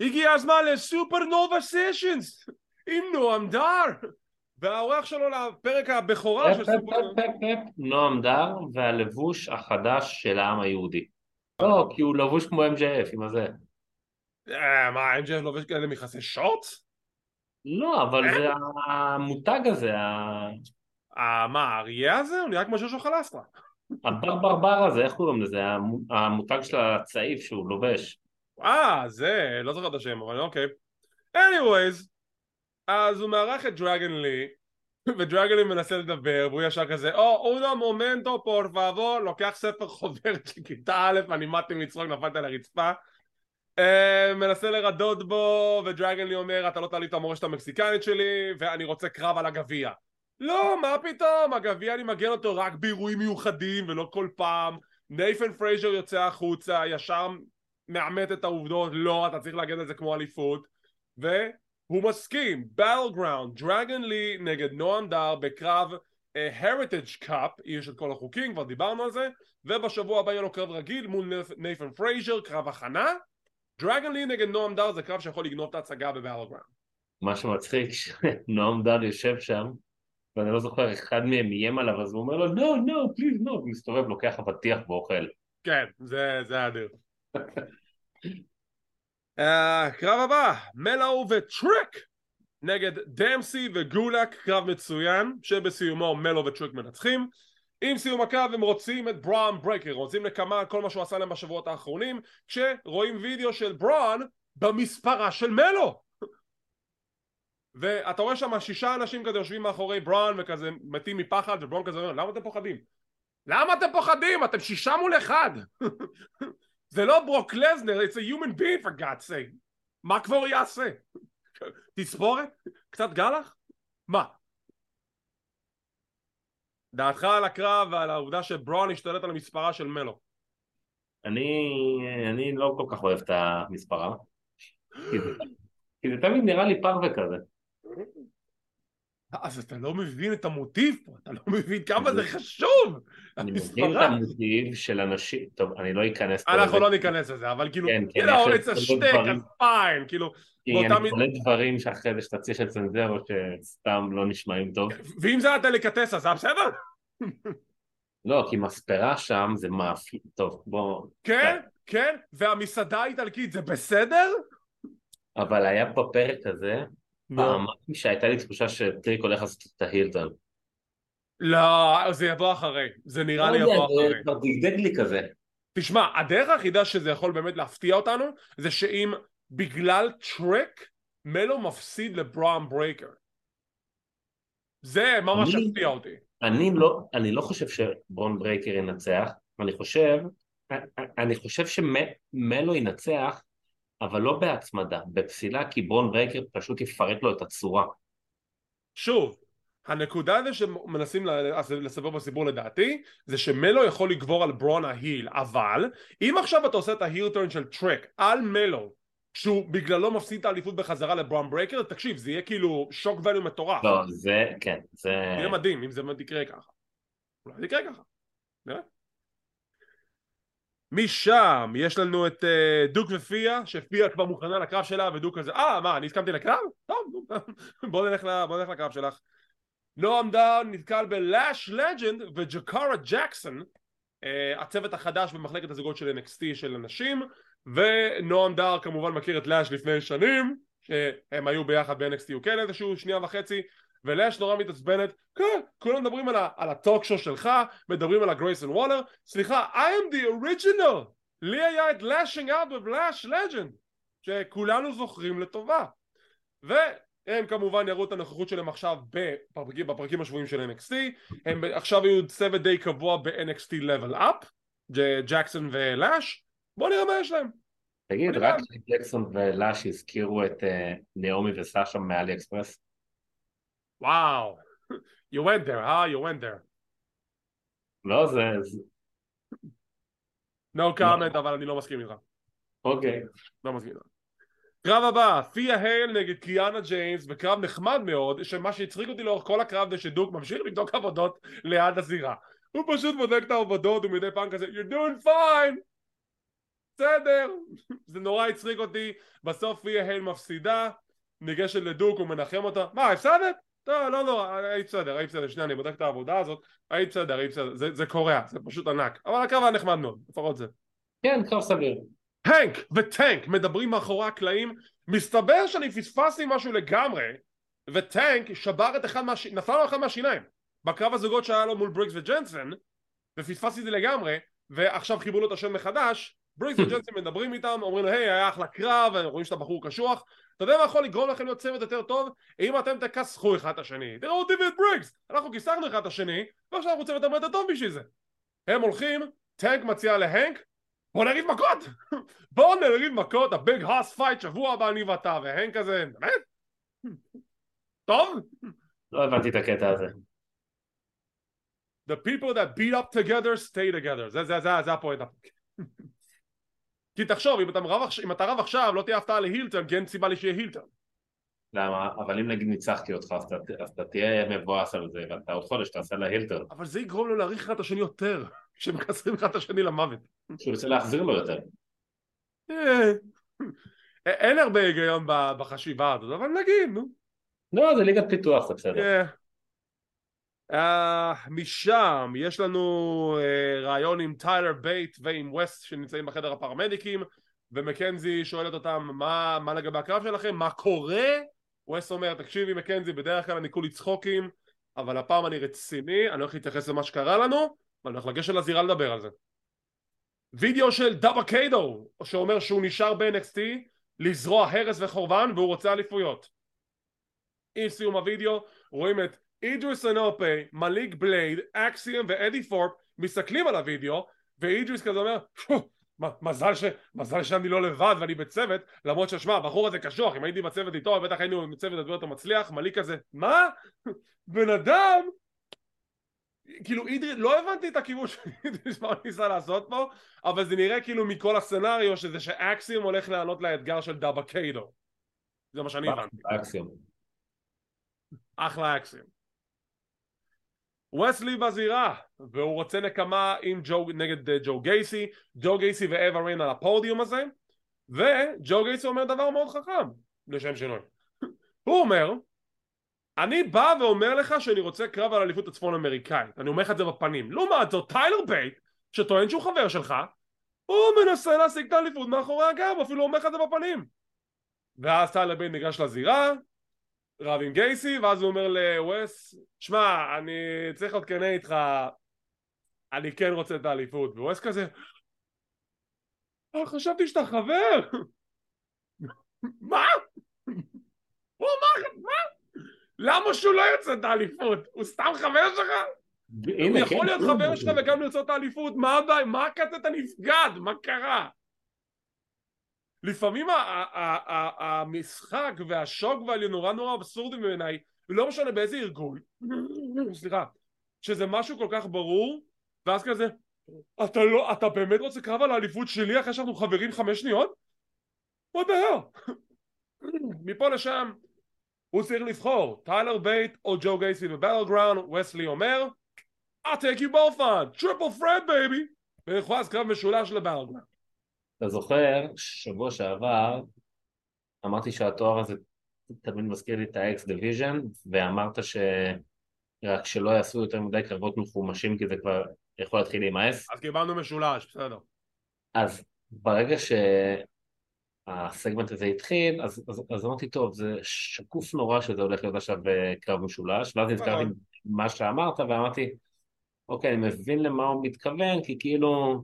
Speaker 1: הגיע הזמן לסופרנובה סשנס עם נועם דר והאורח שלו לפרק הבכורה של סיפור...
Speaker 2: נועם דר והלבוש החדש של העם היהודי. לא, כי הוא לבוש כמו MJF עם הזה.
Speaker 1: אה, מה, MJF לובש כאלה מכסי שוט?
Speaker 2: לא, אבל זה המותג הזה, ה-
Speaker 1: אה, מה, האריה הזה? הוא נראה כמו שושו חלסטרה.
Speaker 2: הברברבר הזה, איך קוראים לזה? המו- המותג של הצעיף שהוא לובש.
Speaker 1: אה, זה, לא זוכר את השם, אבל אוקיי. anyways, אז הוא מארח את דרגן לי, ודרגן לי מנסה לדבר, והוא ישר כזה, או, אונו מומנטו פור פאבו, לוקח ספר חוברת של כיתה א', אני מתי מצחוק, נפלתי על הרצפה. אה, מנסה לרדות בו, ודרגן לי אומר, אתה לא תעלי את המורשת המקסיקנית שלי, ואני רוצה קרב על הגביע. לא, מה פתאום, הגביע אני מגן אותו רק באירועים מיוחדים, ולא כל פעם. נייתן פרייזר יוצא החוצה, ישר מאמת את העובדות, לא, אתה צריך להגן על זה כמו אליפות, והוא מסכים, Battleground, דרגון לי נגד נועם דאר בקרב uh, Heritage Cup, יש את כל החוקים, כבר דיברנו על זה, ובשבוע הבא יהיה לו קרב רגיל מול נייתן פרייזר, קרב הכנה, דרגון לי נגד נועם דאר זה קרב שיכול לגנוב את ההצגה ב Battleground.
Speaker 2: מה שמצחיק, שנועם דאר יושב שם, ואני לא זוכר, אחד מהם איים עליו, אז הוא אומר לו, no, no, please, no, הוא מסתובב, לוקח אבטיח ואוכל.
Speaker 1: כן, זה, זה אדיר. uh, קרב הבא, מלו וטריק נגד דמפסי וגולק, קרב מצוין, שבסיומו מלו וטריק מנצחים. עם סיום הקרב הם רוצים את בראון ברייקר, רוצים נקמה על כל מה שהוא עשה להם בשבועות האחרונים, כשרואים וידאו של בראון במספרה של מלו. ואתה רואה שם שישה אנשים כזה יושבים מאחורי בראון וכזה מתים מפחד ובראון כזה אומר למה אתם פוחדים? למה אתם פוחדים? אתם שישה מול אחד זה לא ברוק לזנר, it's a human being for God's sake מה כבר יעשה? תספורת? קצת גלח? מה? דעתך על הקרב ועל העובדה שבראון השתלט על המספרה של מלו
Speaker 2: אני, אני לא כל כך אוהב את המספרה, כי זה תמיד נראה לי פרווה כזה.
Speaker 1: אז אתה לא מבין את המוטיב פה, אתה לא מבין כמה זה חשוב!
Speaker 2: אני מבין את המוטיב של אנשים, טוב, אני לא אכנס פה
Speaker 1: אנחנו לא ניכנס לזה, אבל כאילו,
Speaker 2: כן,
Speaker 1: it's a
Speaker 2: לזה
Speaker 1: shtick. אז fine, כאילו,
Speaker 2: כי אני קונה דברים שאחרי זה שאתה צריך לצנזר או שסתם לא נשמעים טוב.
Speaker 1: ואם זה הדליקטסה, זה היה בסדר?
Speaker 2: לא, כי מספרה שם זה מאפי... טוב, בוא...
Speaker 1: כן, כן, והמסעדה האיטלקית זה בסדר?
Speaker 2: אבל היה בפרק הזה, פעמיים שהייתה לי תחושה שטריק הולך לעשות את ה heel turn.
Speaker 1: לא, זה יבוא אחרי, זה נראה לי
Speaker 2: לא יודע,
Speaker 1: יבוא
Speaker 2: זה
Speaker 1: אחרי.
Speaker 2: כבר דגדג לי כזה.
Speaker 1: תשמע, הדרך היחידה שזה יכול באמת להפתיע אותנו, זה שאם בגלל טריק, מלו מפסיד לבראון ברייקר. זה ממש הפתיע אותי.
Speaker 2: אני לא, אני לא חושב שברון ברייקר ינצח, אני חושב, אני חושב שמלו ינצח, אבל לא בהצמדה, בפסילה, כי ברון ברייקר פשוט יפרק לו את הצורה.
Speaker 1: שוב, הנקודה זה שמנסים לספר בסיפור לדעתי, זה שמלו יכול לגבור על ברון ה heel, אבל אם עכשיו אתה עושה את ה heel turn של טריק על מלו, שהוא בגללו מפסיד את האליפות בחזרה לברון ברייקר, תקשיב, זה יהיה כאילו shock value מטורף.
Speaker 2: לא, זה, כן, זה...
Speaker 1: יהיה מדהים אם זה יקרה ככה. אולי זה יקרה ככה. נראה. משם יש לנו את אה, דוק ותיאה, שתיאה כבר מוכנה לקרב שלה ודוק כזה, אה מה אני הסכמתי לקרב? טוב בוא נלך, ל- בוא נלך לקרב שלך. נועם דאר נתקל בלאש לג'נד וג'קארה ג'קסון אה, הצוות החדש במחלקת הזוגות של NXT של הנשים ונועם דאר כמובן מכיר את לאש לפני שנים שהם היו ביחד ב-NXT UK לאיזשהו שנייה וחצי ולאש נורא מתעצבנת כן, כולם מדברים על, ה- על הטוק שואו שלך מדברים על הגרייסון וולר. סליחה, I am the original. לי היה את out with lash legend שכולנו זוכרים לטובה. והם כמובן יראו את הנוכחות שלהם עכשיו בפרקים, בפרקים השבועיים של NXT הם עכשיו היו צוות די קבוע ב-NXT level up ג'קסון ולאש בוא נראה מה יש להם.
Speaker 2: תגיד, רק. ג'קסון ולאש הזכירו את אה, נעמי וסשה מאלי אקספרס?
Speaker 1: וואו you went there, huh? you went there.
Speaker 2: לא, זה...
Speaker 1: no comment אבל אני לא מסכים איתך.
Speaker 2: אוקיי.
Speaker 1: לא מסכים איתך. קרב הבא, פיה הייל נגד קיאנה ג'יימס בקרב נחמד מאוד שמה שהצחיק אותי לאורך כל הקרב זה שדוק ממשיך לבדוק עבודות ליד הזירה. הוא פשוט בודק את העבודות ומדי פעם כזה you're doing fine! בסדר. זה נורא הצחיק אותי. בסוף פיה הייל מפסידה ניגשת לדוק הוא מנחם אותה. מה הפסדת? לא לא לא היית בסדר היית בסדר שנייה אני בודק את העבודה הזאת היית בסדר היית בסדר זה, זה קורע זה פשוט ענק אבל הקרב היה נחמד מאוד לפחות זה
Speaker 2: כן, קרב סביר.
Speaker 1: הנק וטנק מדברים מאחורי הקלעים מסתבר שאני פספסתי משהו לגמרי וטנק שבר את אחד מהש... נפל לו אחד מהשיניים בקרב הזוגות שהיה לו מול בריקס וג'נסן ופספסתי את זה לגמרי ועכשיו חיברו לו את השם מחדש בריקס וג'נסן מדברים איתם אומרים לו היי היה אחלה קרב רואים שאתה בחור קשוח אתה יודע מה יכול לגרום לכם להיות צוות יותר טוב? אם אתם תכסחו אחד את השני תראו אותי ואת בריקס אנחנו כיסחנו אחד את השני ועכשיו אנחנו צוות הרבה יותר טוב בשביל זה הם הולכים טנק מציע להנק בוא נריב מכות בוא נריב מכות ה big hoss fight שבוע הבא אני ואתה והנק כזה באמת? טוב?
Speaker 2: לא הבנתי את הקטע הזה.
Speaker 1: The people that beat up together stay together זה, זה, זה, זה הפואנט כי תחשוב אם אתה רב, אם אתה רב עכשיו לא תהיה הפתעה להילטון כי אין סיבה לי שיהיה הילטון
Speaker 2: למה? אבל אם נגיד ניצחתי אותך אז אתה, אז אתה תהיה מבואס על זה ואתה עוד חודש תעשה להילטון
Speaker 1: אבל זה יגרום לו להעריך אחד את השני יותר כשמקצרים אחד את השני למוות.
Speaker 2: שהוא רוצה להחזיר לו יותר.
Speaker 1: אה, אין הרבה היגיון בחשיבה הזאת אבל נגיד נו.
Speaker 2: לא זה ליגת פיתוח זה בסדר.
Speaker 1: Uh, משם יש לנו uh, ראיון עם טיילר בייט ועם ווס שנמצאים בחדר הפרמדיקים ומקנזי שואלת אותם מה, מה לגבי הקרב שלכם, מה קורה? ווס אומר תקשיבי מקנזי בדרך כלל אני כולי צחוקים אבל הפעם אני רציני, אני הולך להתייחס למה שקרה לנו ואני הולך לגשת לזירה לדבר על זה. וידאו של דאבה קיידו שאומר שהוא נשאר ב-NXT לזרוע הרס וחורבן והוא רוצה אליפויות. עם סיום הוידאו רואים את אידריס אנופה, מליק בלייד, אקסיום ואדי פורפ מסתכלים על הוידאו ואידריס כזה אומר מזל, ש... מזל שאני לא לבד ואני בצוות למרות ששמע הבחור הזה קשוח אם הייתי בצוות איתו בטח היינו בצוות הרבה יותר מצליח מליק כזה מה? בן אדם? כאילו אידריס לא הבנתי את הכיוון שאידריס מה הוא ניסה לעשות פה אבל זה נראה כאילו מכל הסצנריו שזה שאקסיום הולך לענות לאתגר של דאבה קיידו. זה מה שאני הבנתי.
Speaker 2: אקסיום.
Speaker 1: אחלה אקסיום וסלי בזירה והוא רוצה נקמה עם ג'ו, נגד אה, ג'ו גייסי ג'ו גייסי ואווה ריין על הפודיום הזה וג'ו גייסי אומר דבר מאוד חכם לשם שינוי. הוא אומר אני בא ואומר לך שאני רוצה קרב על אליפות הצפון אמריקאית אני אומר לך את זה בפנים. לעומת זאת טיילר בייט שטוען שהוא חבר שלך הוא מנסה להשיג את האליפות מאחורי הגב אפילו אומר לך את זה בפנים. ואז טיילר בייט ניגש לזירה רב עם גייסי ואז הוא אומר לווס שמע אני צריך להיות כנה איתך אני כן רוצה את האליפות ווס כזה אה, חשבתי שאתה חבר מה? הוא אמר מה? למה שהוא לא יוצא את האליפות? הוא סתם חבר שלך? הוא יכול להיות חבר שלך וגם לרצות את האליפות מה הבעיה? מה הקטע נפגד? מה קרה? לפעמים המשחק והשוק והעליון נורא נורא אבסורדים בעיניי לא משנה באיזה ארגון סליחה שזה משהו כל כך ברור ואז כזה אתה לא אתה באמת רוצה קרב על האליפות שלי אחרי שאנחנו חברים חמש שניות? what the מפה לשם הוא צריך לבחור טיילר בייט או ג'ו גייסי ב Battleground ווס לי אומר I'll take you both on triple threat baby. ויכול קרב משולש ל Battleground
Speaker 2: אתה זוכר, שבוע שעבר אמרתי שהתואר הזה תמיד מזכיר לי את ה X Division ואמרת ש... רק שלא יעשו יותר מדי קרבות מחומשים כי זה כבר יכול להתחיל להימאס.
Speaker 1: אז קיבלנו משולש, בסדר.
Speaker 2: אז ברגע שהסגמנט הזה התחיל, אז, אז, אז אמרתי, טוב, זה שקוף נורא שזה הולך להיות עכשיו אה, קרב משולש, ואז נזכרתי
Speaker 1: נכון.
Speaker 2: מה שאמרת ואמרתי, אוקיי, אני מבין למה הוא מתכוון, כי כאילו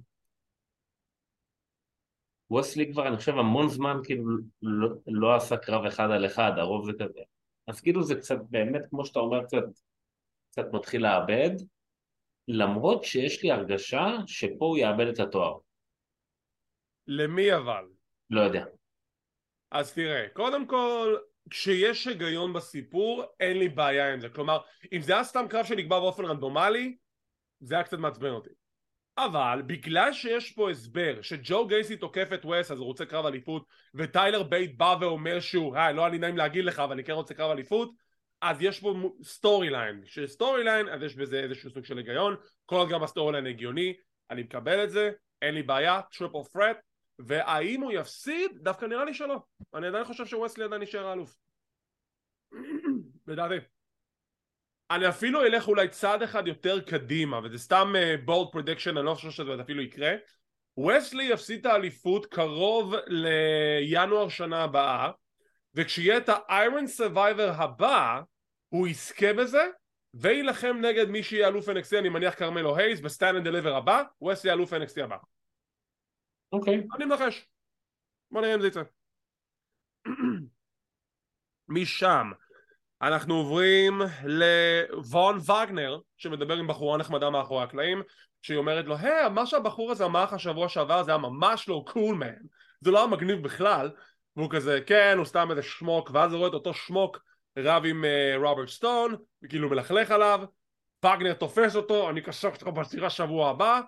Speaker 2: ווסלי כבר אני חושב המון זמן כאילו לא, לא עשה קרב אחד על אחד, הרוב זה כזה. אז כאילו זה קצת באמת כמו שאתה אומר קצת, קצת מתחיל לאבד, למרות שיש לי הרגשה שפה הוא יאבד את התואר.
Speaker 1: למי אבל?
Speaker 2: לא יודע.
Speaker 1: אז תראה, קודם כל כשיש היגיון בסיפור אין לי בעיה עם זה כלומר אם זה היה סתם קרב שנקבע באופן רנדומלי זה היה קצת מעצבן אותי אבל בגלל שיש פה הסבר שג'ו גייסי תוקף את וס אז הוא רוצה קרב אליפות וטיילר בייט בא ואומר שהוא היי לא אני נעים להגיד לך אבל אני כן רוצה קרב אליפות אז יש פה storyline ש storyline אז יש בזה איזשהו סוג של היגיון. כל עוד גם ה storyline הגיוני אני מקבל את זה אין לי בעיה triple threat והאם הוא יפסיד? דווקא נראה לי שלא. אני עדיין חושב שווס לי עדיין נשאר האלוף לדעתי אני אפילו אלך אולי צעד אחד יותר קדימה וזה סתם bold uh, prediction אני לא חושב שזה אפילו יקרה. ווס לי יפסיד את האליפות קרוב לינואר שנה הבאה וכשיהיה את ה-Iron Survivor הבא הוא יזכה בזה ויילחם נגד מי שיהיה אלוף NXT אני מניח כרמלו הייז ב Stand and Deliver הבא יהיה אלוף NXT הבא.
Speaker 2: אוקיי.
Speaker 1: אני מנחש בוא נראה אם זה יצא. משם אנחנו עוברים לוון וגנר שמדבר עם בחורה נחמדה מאחורי הקלעים שהיא אומרת לו היי מה שהבחור הזה אמר לך שבוע שעבר זה היה ממש לא cool man זה לא היה מגניב בכלל. והוא כזה כן הוא סתם איזה שמוק ואז הוא רואה את אותו שמוק רב עם uh, רוברט סטון וכאילו מלכלך עליו. וגנר תופס אותו אני אקשר אותך בסירה שבוע הבא.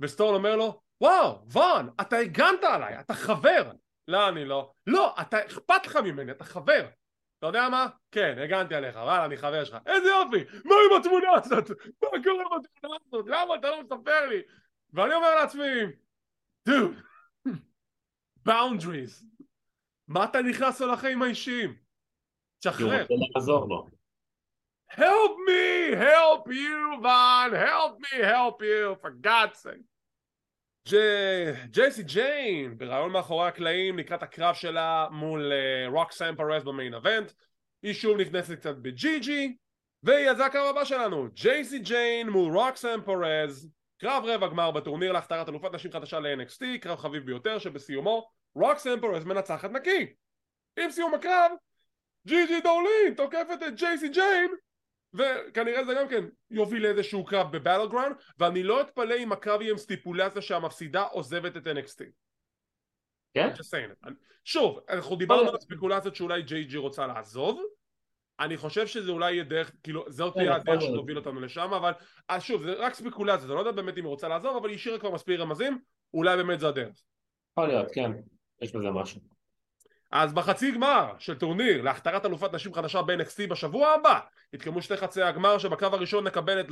Speaker 1: וסטון אומר לו וואו וון אתה הגנת עליי אתה חבר. לא אני לא. לא אתה אכפת לך ממני אתה חבר אתה יודע מה? כן, הגנתי עליך, וואלה, אני חבר שלך. איזה יופי! מה עם התמונה הזאת? מה קורה בתמונה הזאת? למה אתה לא מספר לי? ואני אומר לעצמי, דוד, boundaries. מה אתה נכנס לו לחיים האישיים?
Speaker 2: הוא
Speaker 1: תשחרר.
Speaker 2: רוצה לעזור לו.
Speaker 1: help me! help you, Van! help me! help you! for God's sake! ג'ייסי ג'יין ברעיון מאחורי הקלעים לקראת הקרב שלה מול רוק סאם פרס במיין אבנט. היא שוב נכנסת קצת בג'י ג'י וזה הקרב הבא שלנו ג'ייסי ג'יין מול רוקסן פרז קרב רבע גמר בטורניר להכתרת אלופת נשים חדשה ל-NXT קרב חביב ביותר שבסיומו רוקסן פרז מנצחת נקי. עם סיום הקרב ג'יג'י דולין תוקפת את ג'ייסי ג'יין וכנראה זה גם כן יוביל לאיזשהו קרב ב Battleground ואני לא אתפלא אם הקרב יהיה עם סטיפולציה שהמפסידה עוזבת את NXT
Speaker 2: כן?
Speaker 1: שוב, אנחנו דיברנו על ספקולציות שאולי ג'יג'י רוצה לעזוב אני חושב שזה אולי יהיה דרך, כאילו זאת תהיה
Speaker 2: כן,
Speaker 1: הדרך. שתוביל אותנו לשם אבל אז שוב זה רק ספקולציה, זה לא יודע באמת אם היא רוצה לעזוב אבל היא השאירה כבר מספיק רמזים אולי באמת זה הדרך
Speaker 2: יכול להיות, כן. יש בזה משהו.
Speaker 1: אז בחצי גמר של טורניר להכתרת אלופת נשים חדשה ב-NXT בשבוע הבא יתקיימו שתי חצי הגמר שבקרב הראשון נקבל את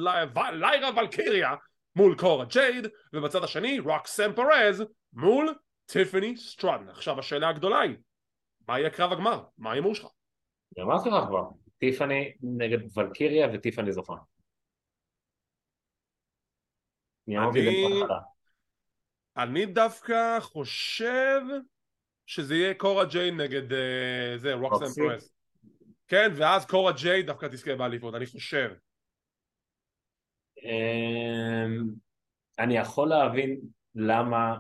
Speaker 1: ליירה ולקיריה מול קורה ג'ייד ובצד השני רוקסן פרז מול טיפני סטרטון עכשיו השאלה הגדולה היא מה יהיה קרב הגמר? מה ההימור שלך?
Speaker 2: אמרתי לך כבר. טיפני נגד ולקיריה וטיפני זוכה. אני
Speaker 1: דווקא חושב שזה יהיה קורה ג'ייד נגד אה, זה
Speaker 2: רוקסי?
Speaker 1: פרז כן ואז קורה ג'ייד דווקא תזכה באליפות אני חושב
Speaker 2: אמ, אני יכול להבין למה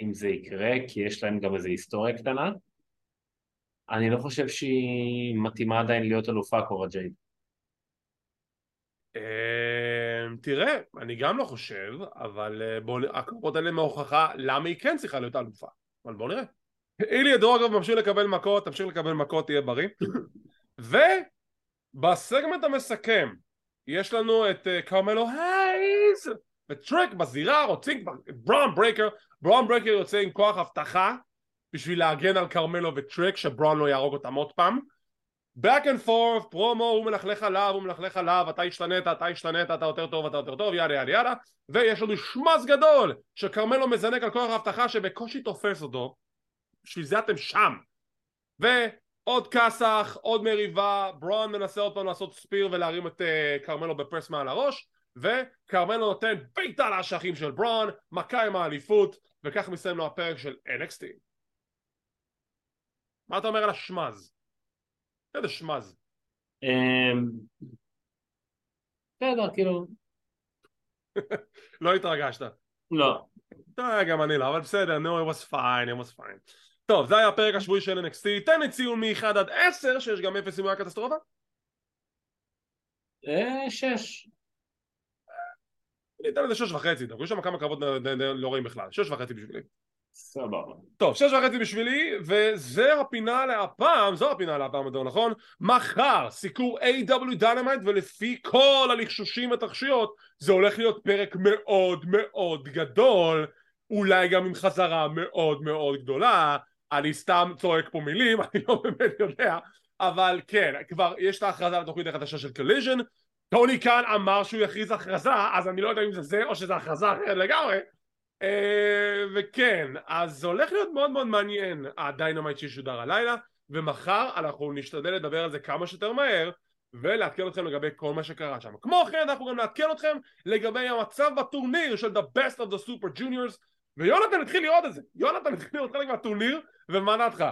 Speaker 2: אם זה יקרה, כי יש להם גם איזו היסטוריה קטנה. אני לא חושב שהיא מתאימה עדיין להיות אלופה קורה ג'ייד.
Speaker 1: אמ, תראה, אני גם לא חושב, אבל אה, בוא, נ- הקרבות האלה מהוכחה למה היא כן צריכה להיות אלופה. אבל בוא נראה. אילי דרוגוב ממשיך לקבל מכות, תמשיך לקבל מכות, תהיה בריא. ובסגמנט המסכם, יש לנו את אה, קרמלו הייז וטריק בזירה, רוצים כבר את בראון ברייקר, בראון ברייקר יוצא עם כוח אבטחה בשביל להגן על קרמלו וטריק, שבראון לא יהרוג אותם עוד פעם. back and forth, פרומו, הוא מלכלך עליו, הוא מלכלך עליו, אתה השתנית, אתה השתנית, אתה יותר טוב, אתה יותר טוב, yada yada yada, ויש לנו schmozz גדול, שקרמלו מזנק על כוח האבטחה שבקושי תופס אותו, בשביל זה אתם שם. ועוד כסח, עוד מריבה, ברון מנסה עוד פעם לעשות spear ולהרים את uh, קרמלו ב press מעל הראש, וקרמלו נותן בעיטה לאשכים של ברון, מכה עם האליפות, וכך מסיים לו הפרק של NXT. מה אתה אומר על השמז? איזה שמז.
Speaker 2: אמ, בסדר, כאילו,
Speaker 1: לא התרגשת.
Speaker 2: לא.
Speaker 1: אה, גם אני לא, אבל בסדר, no, it was fine, it was fine. טוב, זה היה הפרק השבועי של NXT, תן לי ציון מ-1 עד 10, שיש גם 0 אם הוא היה קטסטרופה.
Speaker 2: אה, שש.
Speaker 1: אני אתן לזה 6 וחצי, דווקא יש שם כמה קרבות לא רואים בכלל, 6 וחצי בשבילי.
Speaker 2: סבבה.
Speaker 1: טוב, 6 וחצי בשבילי, וזה הפינה להפעם, זו הפינה להפעם יותר נכון, מחר סיקור AEW Dynamite, ולפי כל הלחשושים והתחשיות, זה הולך להיות פרק מאוד מאוד גדול, אולי גם עם חזרה מאוד מאוד גדולה, אני סתם צועק פה מילים, אני לא באמת יודע, אבל כן, כבר יש את ההכרזה לתוכנית החדשה של Collision, טוני קאן אמר שהוא יכריז הכרזה, אז אני לא יודע אם זה זה או שזה הכרזה אחרת לגמרי, אה, וכן, אז זה הולך להיות מאוד מאוד מעניין ה Dynamite שישודר הלילה, ומחר אנחנו נשתדל לדבר על זה כמה שיותר מהר, ולעדכן אתכם לגבי כל מה שקרה שם. כמו כן אנחנו גם נעדכן אתכם לגבי המצב בטורניר של The Best of the Super Juniors, ויונתן התחיל לראות את זה, יונתן התחיל לראות חלק מהטורניר, ומה דעתך?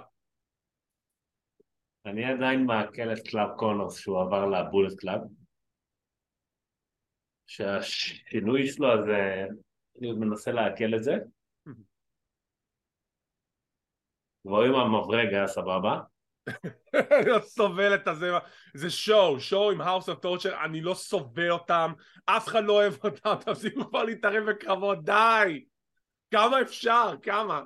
Speaker 2: אני עדיין מעכל את קלארק קונורס שהוא עבר ל Bullet Club. שהשינוי שלו אז אני עוד מנסה לעכל את זה. רואים המברג היה סבבה.
Speaker 1: אני לא סובל את הזה, זה שואו, שואו עם House of Torture, אני לא סובל אותם, אף אחד לא אוהב אותם, תפסיקו כבר להתערב בקרבות, די! כמה אפשר? כמה?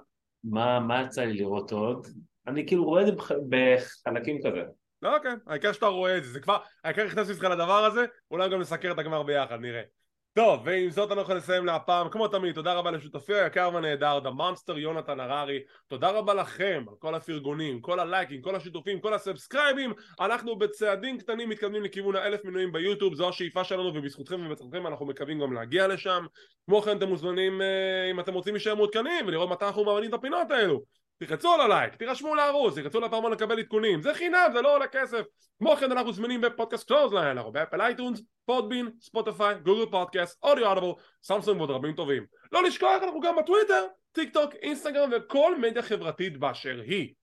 Speaker 2: מה, יצא לי לראות עוד? אני כאילו רואה את זה בחלקים כזה.
Speaker 1: לא, אוקיי, העיקר שאתה רואה את זה, זה כבר, העיקר הכנסתי אותך לדבר הזה, אולי גם נסקר את הגמר ביחד, נראה. טוב, ועם זאת אנחנו לסיים להפעם, כמו תמיד, תודה רבה לשותפי היקר והנהדר, the monster יונתן הררי, תודה רבה לכם על כל הפרגונים, כל הלייקים, כל השיתופים, כל הסאבסקרייבים, אנחנו בצעדים קטנים מתקדמים לכיוון האלף מנויים ביוטיוב, זו השאיפה שלנו ובזכותכם ובזכותכם אנחנו מקווים גם להגיע לשם, כמו כן אתם מוזמנים, אה, אם אתם רוצים להישאר מעודכנים ולראות מתי אנחנו מעלים את הפינות האלו תלחצו על הלייק, תירשמו לערוץ, תלחצו לפעמון לקבל עדכונים, זה חינם, זה לא עולה כסף. כמו כן אנחנו זמינים בפודקאסט Clothesline, אנחנו ב Apple iTunes, Podbean, Spotify, Google Podcast, Audio Audible, Samsung ועוד רבים טובים. לא לשכוח, אנחנו גם בטוויטר, טיקטוק, אינסטגרם וכל מדיה חברתית באשר היא.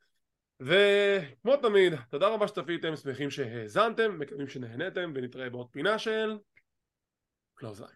Speaker 1: וכמו תמיד, תודה רבה שצפיתם, שמחים שהאזנתם, מקווים שנהנתם, ונתראה בעוד פינה של קלוזליין.